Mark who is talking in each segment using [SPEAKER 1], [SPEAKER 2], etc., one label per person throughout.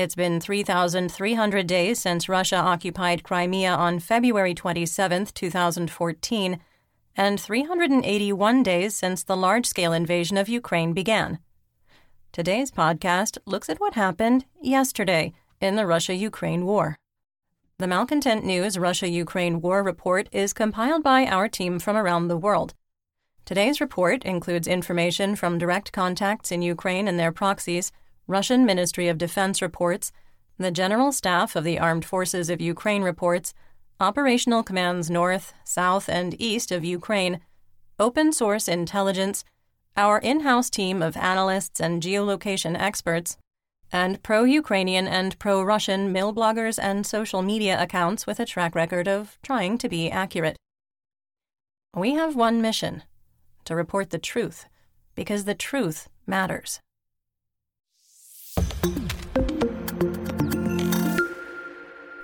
[SPEAKER 1] It's been 3,300 days since Russia occupied Crimea on February 27, 2014, and 381 days since the large scale invasion of Ukraine began. Today's podcast looks at what happened yesterday in the Russia Ukraine war. The Malcontent News Russia Ukraine War Report is compiled by our team from around the world. Today's report includes information from direct contacts in Ukraine and their proxies Russian Ministry of Defense reports, the General Staff of the Armed Forces of Ukraine reports, operational commands north, south, and east of Ukraine, open source intelligence, our in house team of analysts and geolocation experts, and pro Ukrainian and pro Russian mill bloggers and social media accounts with a track record of trying to be accurate. We have one mission to report the truth, because the truth matters.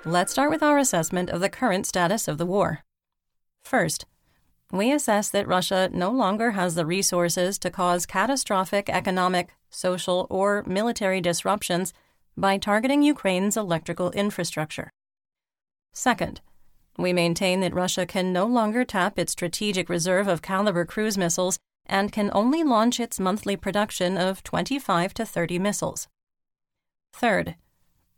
[SPEAKER 1] Let's start with our assessment of the current status of the war. First, we assess that Russia no longer has the resources to cause catastrophic economic, social, or military disruptions by targeting Ukraine's electrical infrastructure. Second, we maintain that Russia can no longer tap its strategic reserve of Kalibr cruise missiles and can only launch its monthly production of 25 to 30 missiles. Third,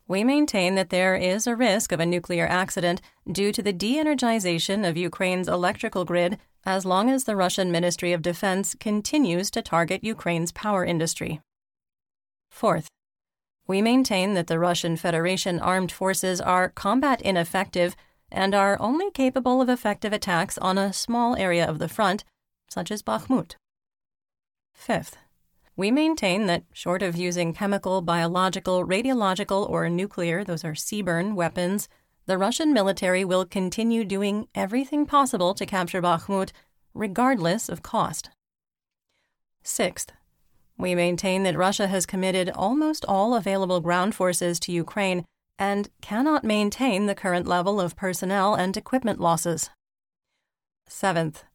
[SPEAKER 1] we maintain that there is a risk of a nuclear accident due to the de energization of Ukraine's electrical grid as long as the Russian Ministry of Defense continues to target Ukraine's power industry. Fourth, we maintain that the Russian Federation armed forces are combat ineffective and are only capable of effective attacks on a small area of the front, such as Bakhmut. Fifth, we maintain that, short of using chemical, biological, radiological, or nuclear, those are CBRN weapons, the Russian military will continue doing everything possible to capture Bakhmut, regardless of cost. Sixth, we maintain that Russia has committed almost all available ground forces to Ukraine and cannot maintain the current level of personnel and equipment losses. Seventh,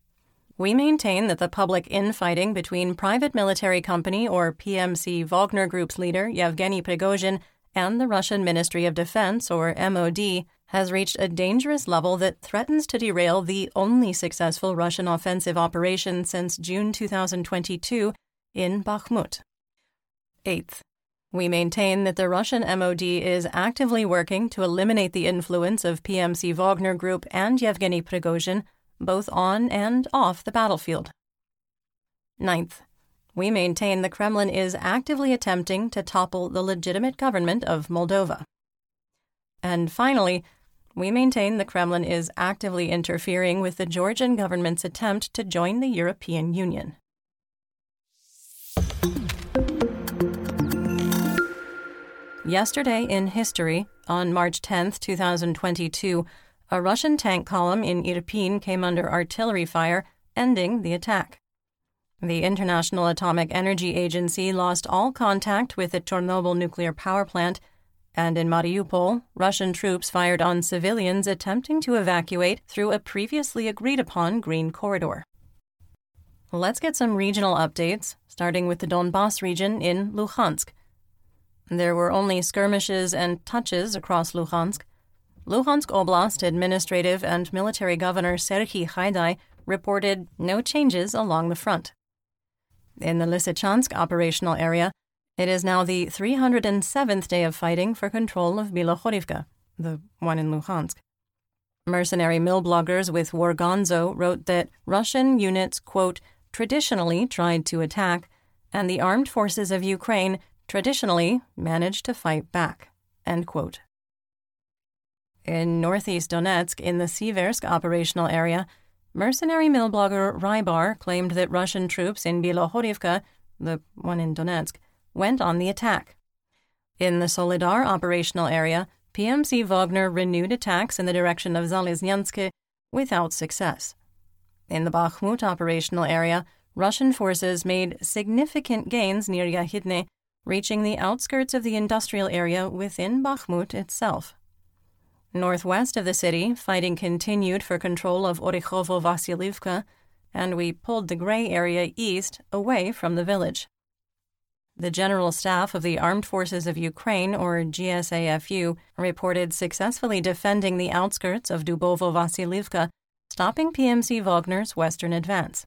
[SPEAKER 1] we maintain that the public infighting between private military company or PMC Wagner Group's leader Yevgeny Prigozhin and the Russian Ministry of Defense or MOD has reached a dangerous level that threatens to derail the only successful Russian offensive operation since June 2022 in Bakhmut. Eighth, we maintain that the Russian MOD is actively working to eliminate the influence of PMC Wagner Group and Yevgeny Prigozhin both on and off the battlefield. Ninth, we maintain the Kremlin is actively attempting to topple the legitimate government of Moldova. And finally, we maintain the Kremlin is actively interfering with the Georgian government's attempt to join the European Union. Yesterday in history, on March 10, 2022, a Russian tank column in Irpin came under artillery fire, ending the attack. The International Atomic Energy Agency lost all contact with the Chernobyl nuclear power plant, and in Mariupol, Russian troops fired on civilians attempting to evacuate through a previously agreed upon green corridor. Let's get some regional updates, starting with the Donbass region in Luhansk. There were only skirmishes and touches across Luhansk. Luhansk Oblast Administrative and Military Governor Serhiy Haidai reported no changes along the front. In the Lysychansk operational area, it is now the 307th day of fighting for control of Bilohorivka, the one in Luhansk. Mercenary mill bloggers with Wargonzo wrote that Russian units, quote, traditionally tried to attack, and the armed forces of Ukraine traditionally managed to fight back, end quote. In northeast Donetsk, in the Siversk operational area, mercenary mill blogger Rybar claimed that Russian troops in Bilohorivka, the one in Donetsk, went on the attack. In the Soledar operational area, PMC Wagner renewed attacks in the direction of Zaliznyánsk without success. In the Bakhmut operational area, Russian forces made significant gains near Yahidne, reaching the outskirts of the industrial area within Bakhmut itself. Northwest of the city, fighting continued for control of Orekhovo Vasilivka, and we pulled the gray area east away from the village. The General Staff of the Armed Forces of Ukraine, or GSAFU, reported successfully defending the outskirts of Dubovo Vasilivka, stopping PMC Wagner's western advance.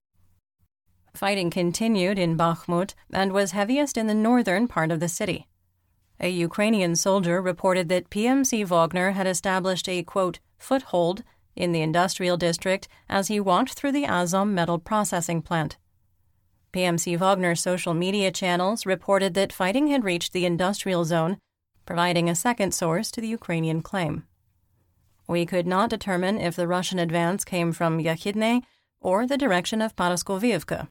[SPEAKER 1] Fighting continued in Bakhmut and was heaviest in the northern part of the city. A Ukrainian soldier reported that PMC Wagner had established a, quote, foothold in the industrial district as he walked through the Azom metal processing plant. PMC Wagner's social media channels reported that fighting had reached the industrial zone, providing a second source to the Ukrainian claim. We could not determine if the Russian advance came from Yakhidne or the direction of Paraskovivka.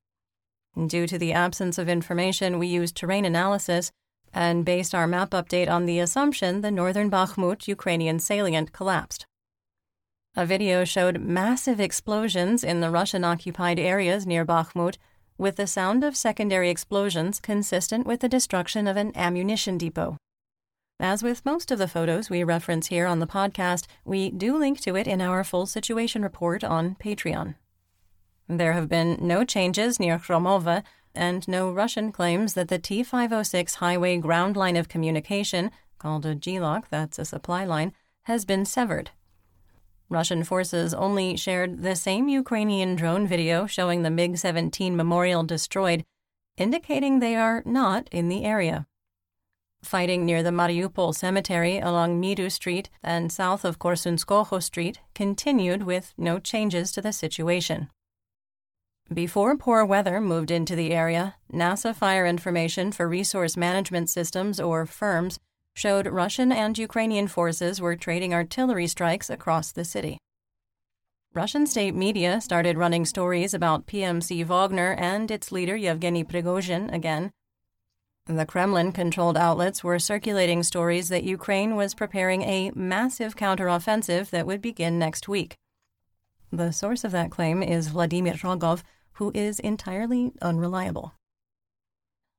[SPEAKER 1] Due to the absence of information, we used terrain analysis and based our map update on the assumption the northern Bakhmut Ukrainian salient collapsed. A video showed massive explosions in the Russian occupied areas near Bakhmut with the sound of secondary explosions consistent with the destruction of an ammunition depot. As with most of the photos we reference here on the podcast, we do link to it in our full situation report on Patreon. There have been no changes near Khromova and no Russian claims that the T 506 highway ground line of communication, called a GLOC, that's a supply line, has been severed. Russian forces only shared the same Ukrainian drone video showing the MiG 17 memorial destroyed, indicating they are not in the area. Fighting near the Mariupol cemetery along Midu Street and south of Korsunskoho Street continued with no changes to the situation. Before poor weather moved into the area, NASA fire information for resource management systems, or FIRMS, showed Russian and Ukrainian forces were trading artillery strikes across the city. Russian state media started running stories about PMC Wagner and its leader Yevgeny Prigozhin again. The Kremlin controlled outlets were circulating stories that Ukraine was preparing a massive counteroffensive that would begin next week. The source of that claim is Vladimir Rogov, who is entirely unreliable.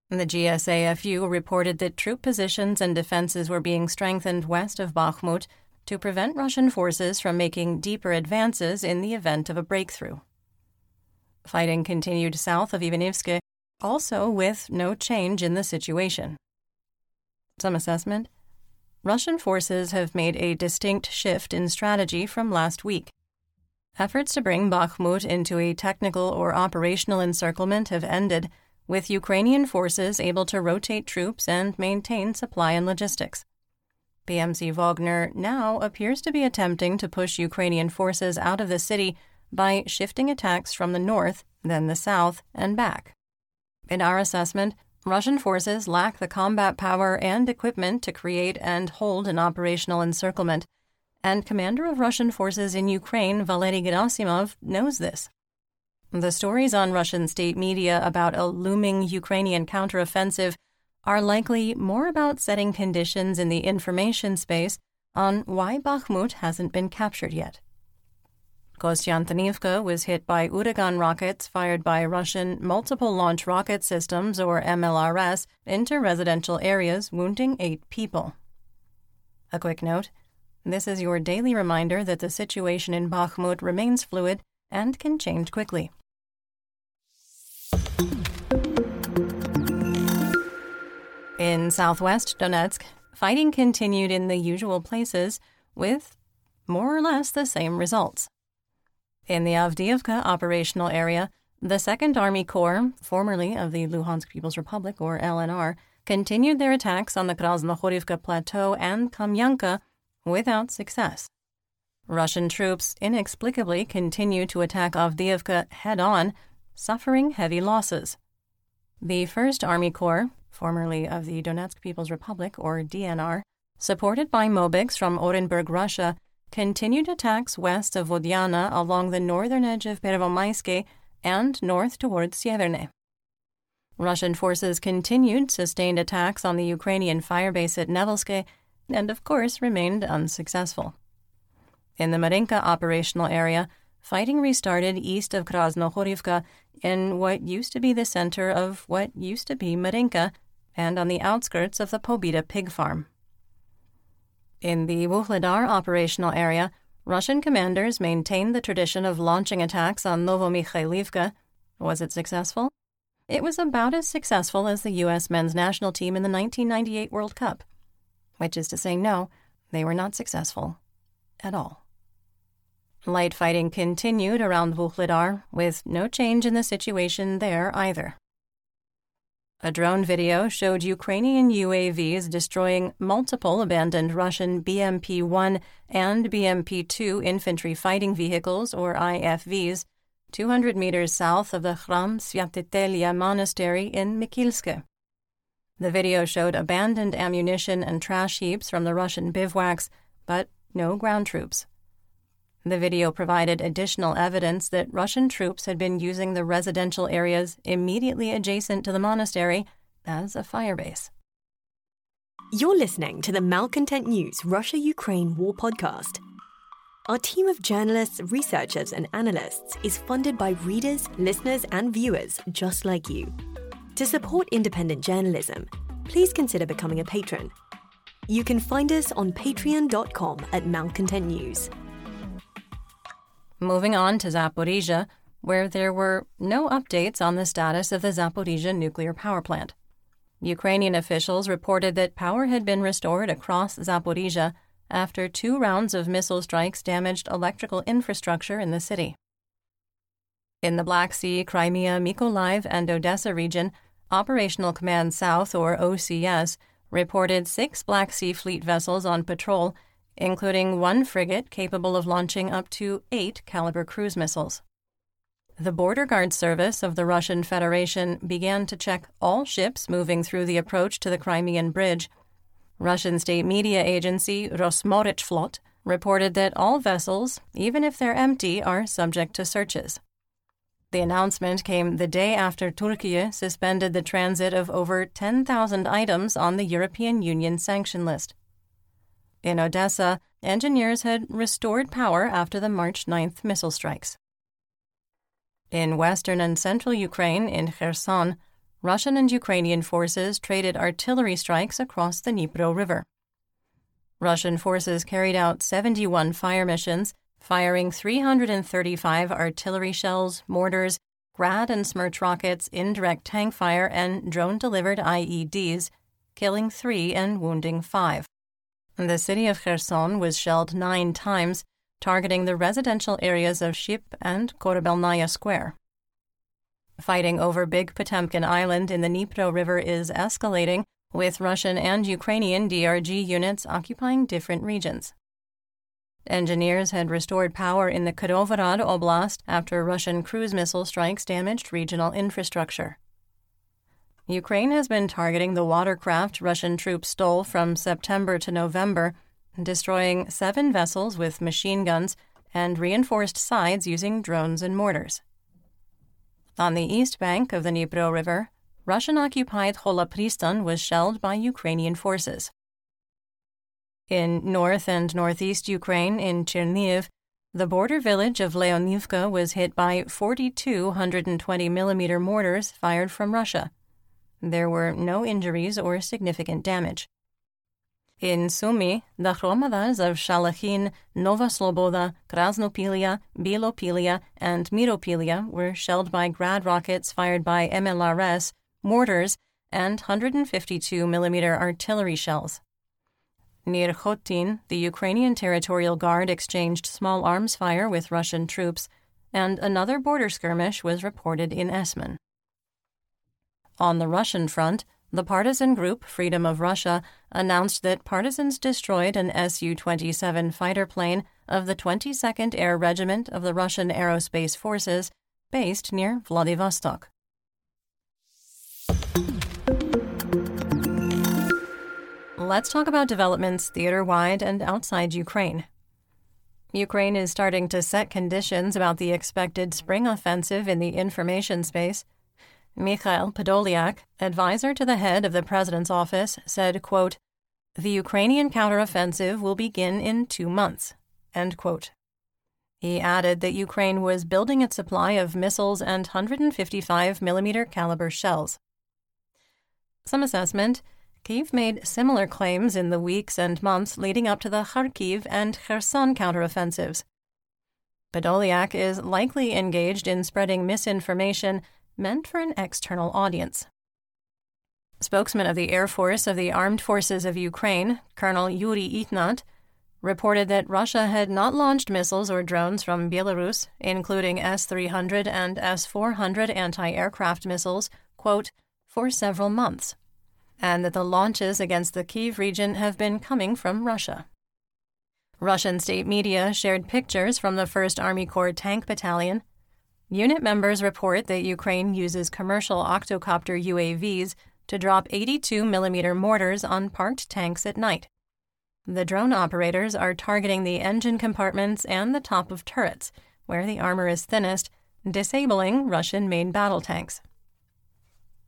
[SPEAKER 1] The GSAFU reported that troop positions and defenses were being strengthened west of Bakhmut to prevent Russian forces from making deeper advances in the event of a breakthrough. Fighting continued south of Ivanivsk, also with no change in the situation. Some assessment Russian forces have made a distinct shift in strategy from last week. Efforts to bring Bakhmut into a technical or operational encirclement have ended with Ukrainian forces able to rotate troops and maintain supply and logistics. PMC Wagner now appears to be attempting to push Ukrainian forces out of the city by shifting attacks from the north, then the south, and back. In our assessment, Russian forces lack the combat power and equipment to create and hold an operational encirclement, and commander of Russian forces in Ukraine, Valery Gerasimov, knows this. The stories on Russian state media about a looming Ukrainian counteroffensive are likely more about setting conditions in the information space on why Bakhmut hasn't been captured yet. Kostiantynivka was hit by Uragan rockets fired by Russian multiple launch rocket systems, or MLRS, into residential areas, wounding eight people. A quick note this is your daily reminder that the situation in Bakhmut remains fluid and can change quickly. In southwest Donetsk, fighting continued in the usual places with more or less the same results. In the Avdiivka operational area, the 2nd Army Corps, formerly of the Luhansk People's Republic or LNR, continued their attacks on the Krasnohorivka Plateau and Kamyanka without success. Russian troops inexplicably continue to attack Avdiivka head on, suffering heavy losses. The 1st Army Corps, formerly of the Donetsk People's Republic or DNR, supported by Mobics from Orenburg, Russia, continued attacks west of Vodyana along the northern edge of Pervomayske and north towards Sieverne. Russian forces continued sustained attacks on the Ukrainian firebase at Nevelske and, of course, remained unsuccessful. In the Marinka operational area, fighting restarted east of Krasnohorivka in what used to be the center of what used to be Marinka and on the outskirts of the Pobeda pig farm. In the Vuhledar operational area, Russian commanders maintained the tradition of launching attacks on Novomikhailivka. Was it successful? It was about as successful as the U.S. men's national team in the 1998 World Cup, which is to say, no, they were not successful at all. Light fighting continued around Vuhledar, with no change in the situation there either. A drone video showed Ukrainian UAVs destroying multiple abandoned Russian BMP 1 and BMP 2 infantry fighting vehicles, or IFVs, 200 meters south of the Khram Svyatitelia monastery in Mikilske. The video showed abandoned ammunition and trash heaps from the Russian bivouacs, but no ground troops. The video provided additional evidence that Russian troops had been using the residential areas immediately adjacent to the monastery as a firebase.
[SPEAKER 2] You're listening to the Malcontent News Russia Ukraine War Podcast. Our team of journalists, researchers, and analysts is funded by readers, listeners, and viewers just like you. To support independent journalism, please consider becoming a patron. You can find us on patreon.com at Malcontent News.
[SPEAKER 1] Moving on to Zaporizhia, where there were no updates on the status of the Zaporizhia nuclear power plant. Ukrainian officials reported that power had been restored across Zaporizhia after two rounds of missile strikes damaged electrical infrastructure in the city. In the Black Sea, Crimea, Mykolaiv, and Odessa region, Operational Command South, or OCS, reported six Black Sea Fleet vessels on patrol including one frigate capable of launching up to eight Kalibr cruise missiles. The Border Guard Service of the Russian Federation began to check all ships moving through the approach to the Crimean Bridge. Russian state media agency Rosmorrechflot reported that all vessels, even if they're empty, are subject to searches. The announcement came the day after Turkey suspended the transit of over 10,000 items on the European Union sanction list. In Odessa, engineers had restored power after the March 9th missile strikes. In western and central Ukraine, in Kherson, Russian and Ukrainian forces traded artillery strikes across the Dnipro River. Russian forces carried out 71 fire missions, firing 335 artillery shells, mortars, Grad and Smerch rockets, indirect tank fire, and drone delivered IEDs, killing three and wounding five. The city of Kherson was shelled nine times, targeting the residential areas of Ship and Korabelnaya Square. Fighting over Big Potemkin Island in the Dnipro River is escalating, with Russian and Ukrainian DRG units occupying different regions. Engineers had restored power in the Kirovohrad Oblast after Russian cruise missile strikes damaged regional infrastructure. Ukraine has been targeting the watercraft Russian troops stole from September to November, destroying seven vessels with machine guns and reinforced sides using drones and mortars. On the east bank of the Dnipro River, Russian occupied Holopristan was shelled by Ukrainian forces. In north and northeast Ukraine, in Cherniv, the border village of Leonivka was hit by 42 120 millimeter mortars fired from Russia. There were no injuries or significant damage. In Sumy, the hromadas of Shalachin, Nova Sloboda, Krasnopilia, Bilopilia, and Miropilia were shelled by grad rockets fired by MLRS, mortars, and 152 millimeter artillery shells. Near Khotin, the Ukrainian Territorial Guard exchanged small arms fire with Russian troops, and another border skirmish was reported in Esmen. On the Russian front, the partisan group Freedom of Russia announced that partisans destroyed an Su 27 fighter plane of the 22nd Air Regiment of the Russian Aerospace Forces, based near Vladivostok. Let's talk about developments theater wide and outside Ukraine. Ukraine is starting to set conditions about the expected spring offensive in the information space. Mikhail Podolyak, advisor to the head of the president's office, said, quote, The Ukrainian counteroffensive will begin in two months. End quote. He added that Ukraine was building its supply of missiles and 155 millimeter caliber shells. Some assessment Kyiv made similar claims in the weeks and months leading up to the Kharkiv and Kherson counteroffensives. Podolyak is likely engaged in spreading misinformation meant for an external audience. Spokesman of the Air Force of the Armed Forces of Ukraine, Colonel Yuri Ihnat, reported that Russia had not launched missiles or drones from Belarus, including S 300 and S 400 anti aircraft missiles, quote, for several months and that the launches against the Kiev region have been coming from Russia. Russian state media shared pictures from the 1st Army Corps Tank Battalion. Unit members report that Ukraine uses commercial octocopter UAVs to drop 82 millimeter mortars on parked tanks at night. The drone operators are targeting the engine compartments and the top of turrets, where the armor is thinnest, disabling Russian main battle tanks.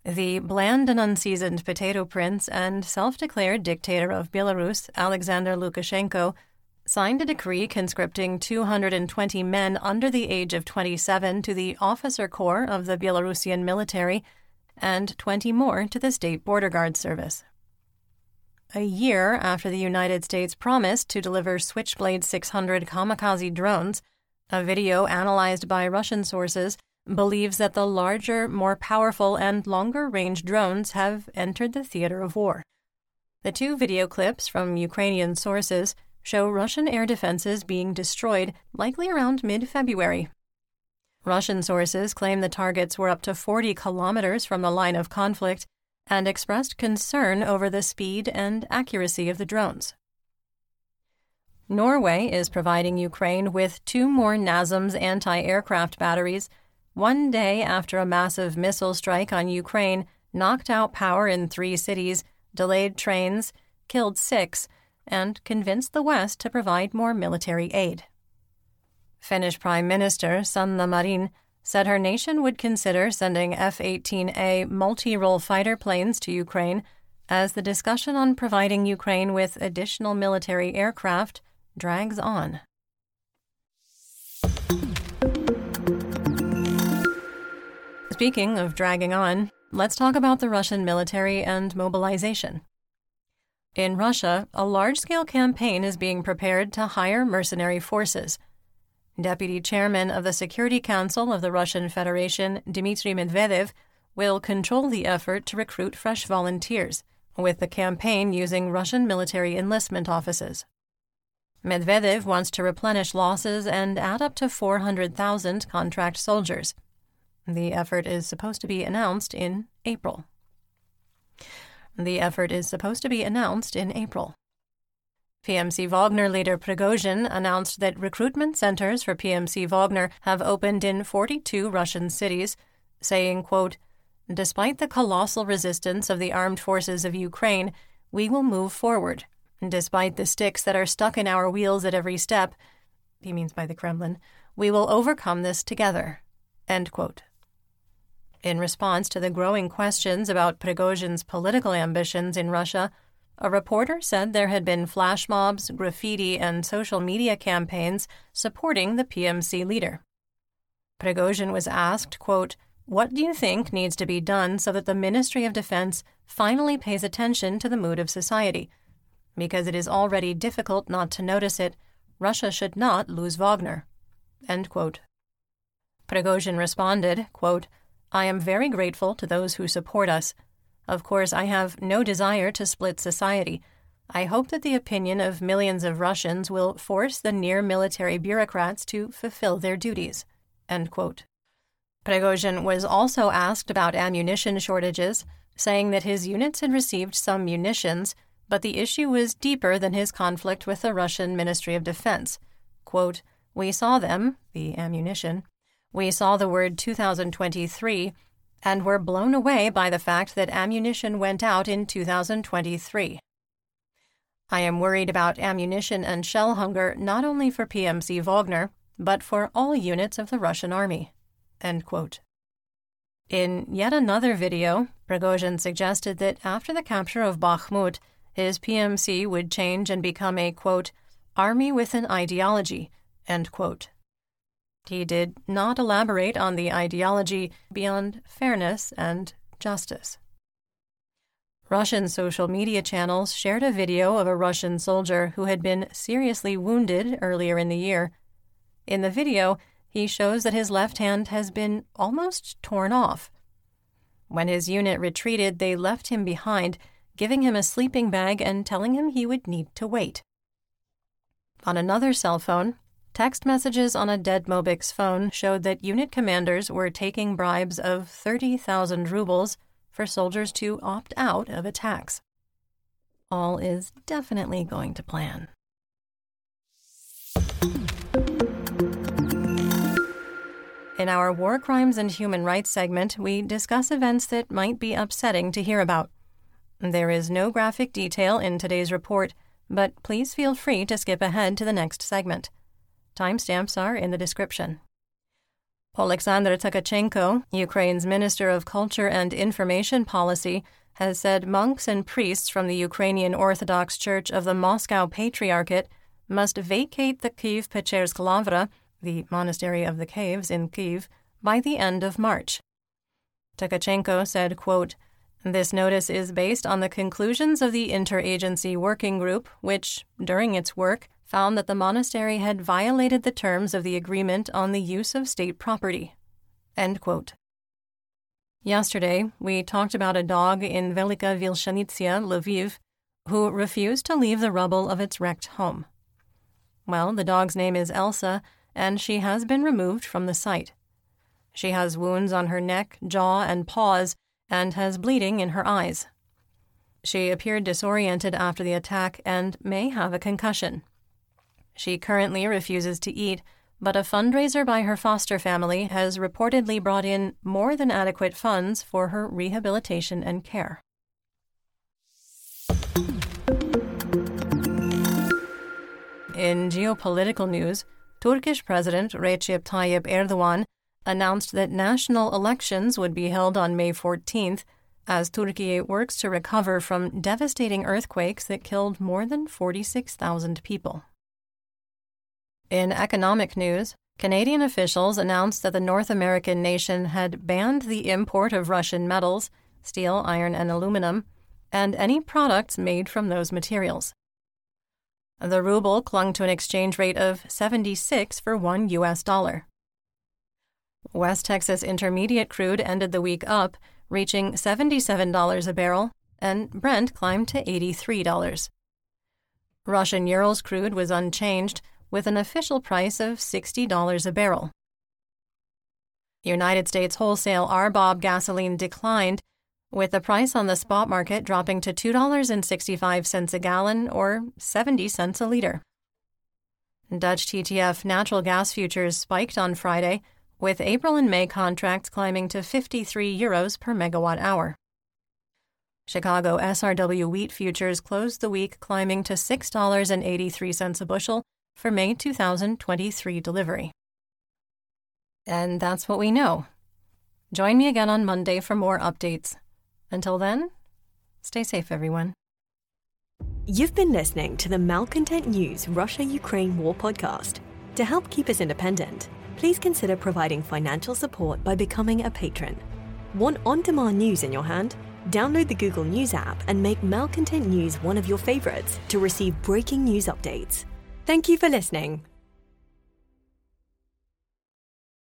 [SPEAKER 1] The bland and unseasoned potato prince and self declared dictator of Belarus, Alexander Lukashenko, signed a decree conscripting 220 men under the age of 27 to the officer corps of the Belarusian military and 20 more to the State Border Guard Service. A year after the United States promised to deliver Switchblade 600 kamikaze drones, a video analyzed by Russian sources believes that the larger, more powerful, and longer range drones have entered the theater of war. The two video clips from Ukrainian sources show Russian air defenses being destroyed, likely around mid February. Russian sources claim the targets were up to 40 kilometers from the line of conflict and expressed concern over the speed and accuracy of the drones. Norway is providing Ukraine with two more NASAMS anti aircraft batteries one day after a massive missile strike on Ukraine knocked out power in three cities, delayed trains, killed six, and convinced the West to provide more military aid. Finnish Prime Minister Sanna Marin said her nation would consider sending F 18A multi role fighter planes to Ukraine as the discussion on providing Ukraine with additional military aircraft drags on. Speaking of dragging on, let's talk about the Russian military and mobilization. In Russia, a large scale campaign is being prepared to hire mercenary forces. Deputy Chairman of the Security Council of the Russian Federation, Dmitry Medvedev, will control the effort to recruit fresh volunteers, with the campaign using Russian military enlistment offices. Medvedev wants to replenish losses and add up to 400,000 contract soldiers. The effort is supposed to be announced in April. The effort is supposed to be announced in April. PMC Wagner leader Prigozhin announced that recruitment centers for PMC Wagner have opened in 42 Russian cities, saying, quote, Despite the colossal resistance of the armed forces of Ukraine, we will move forward. Despite the sticks that are stuck in our wheels at every step, he means by the Kremlin, we will overcome this together. End quote. In response to the growing questions about Prigozhin's political ambitions in Russia, a reporter said there had been flash mobs, graffiti, and social media campaigns supporting the PMC leader. Prigozhin was asked, quote, What do you think needs to be done so that the Ministry of Defense finally pays attention to the mood of society? Because it is already difficult not to notice it, Russia should not lose Wagner. End quote. Prigozhin responded, quote, I am very grateful to those who support us. Of course, I have no desire to split society. I hope that the opinion of millions of Russians will force the near military bureaucrats to fulfill their duties. Prigozhin was also asked about ammunition shortages, saying that his units had received some munitions, but the issue was deeper than his conflict with the Russian Ministry of Defense. quote, We saw them, the ammunition. We saw the word 2023 and were blown away by the fact that ammunition went out in 2023. I am worried about ammunition and shell hunger not only for PMC Wagner, but for all units of the Russian army. In yet another video, Prigozhin suggested that after the capture of Bakhmut, his PMC would change and become a, quote, army with an ideology, end quote. He did not elaborate on the ideology beyond fairness and justice. Russian social media channels shared a video of a Russian soldier who had been seriously wounded earlier in the year. In the video, he shows that his left hand has been almost torn off. When his unit retreated, they left him behind, giving him a sleeping bag and telling him he would need to wait. On another cell phone, text messages on a dead Mobix phone showed that unit commanders were taking bribes of 30,000 rubles for soldiers to opt out of attacks. All is definitely going to plan. In our War Crimes and Human Rights segment, we discuss events that might be upsetting to hear about. There is no graphic detail in today's report, but please feel free to skip ahead to the next segment. Timestamps are in the description. Oleksandr Tkachenko, Ukraine's Minister of Culture and Information Policy, has said monks and priests from the Ukrainian Orthodox Church of the Moscow Patriarchate must vacate the Kiev Pechersk Lavra, the monastery of the caves in Kiev, by the end of March. Tkachenko said, quote, This notice is based on the conclusions of the Interagency Working Group, which, during its work, found that the monastery had violated the terms of the agreement on the use of state property. Yesterday, we talked about a dog in Velika Vilshanitsia, Lviv, who refused to leave the rubble of its wrecked home. Well, the dog's name is Elsa, and she has been removed from the site. She has wounds on her neck, jaw, and paws, and has bleeding in her eyes. She appeared disoriented after the attack and may have a concussion. She currently refuses to eat, but a fundraiser by her foster family has reportedly brought in more than adequate funds for her rehabilitation and care. In geopolitical news, Turkish President Recep Tayyip Erdogan announced that national elections would be held on May 14th as Turkey works to recover from devastating earthquakes that killed more than 46,000 people. In economic news, Canadian officials announced that the North American nation had banned the import of Russian metals, steel, iron, and aluminum, and any products made from those materials. The ruble clung to an exchange rate of 76 for 1 US dollar. West Texas Intermediate crude ended the week up, reaching $77 a barrel, and Brent climbed to $83. Russian Urals crude was unchanged, with an official price of $60 a barrel. United States wholesale RBOB gasoline declined, with the price on the spot market dropping to $2.65 a gallon or 70 cents a liter. Dutch TTF natural gas futures spiked on Friday, with April and May contracts climbing to 53 euros per megawatt hour. Chicago SRW wheat futures closed the week climbing to $6.83 a bushel for May 2023 delivery. And that's what we know. Join me again on Monday for more updates. Until then, stay safe, everyone.
[SPEAKER 2] You've been listening to the Malcontent News Russia Ukraine War podcast. To help keep us independent, please consider providing financial support by becoming a patron. Want on demand news in your hand? Download the Google News app and make Malcontent News one of your favorites to receive breaking news updates. Thank you for listening.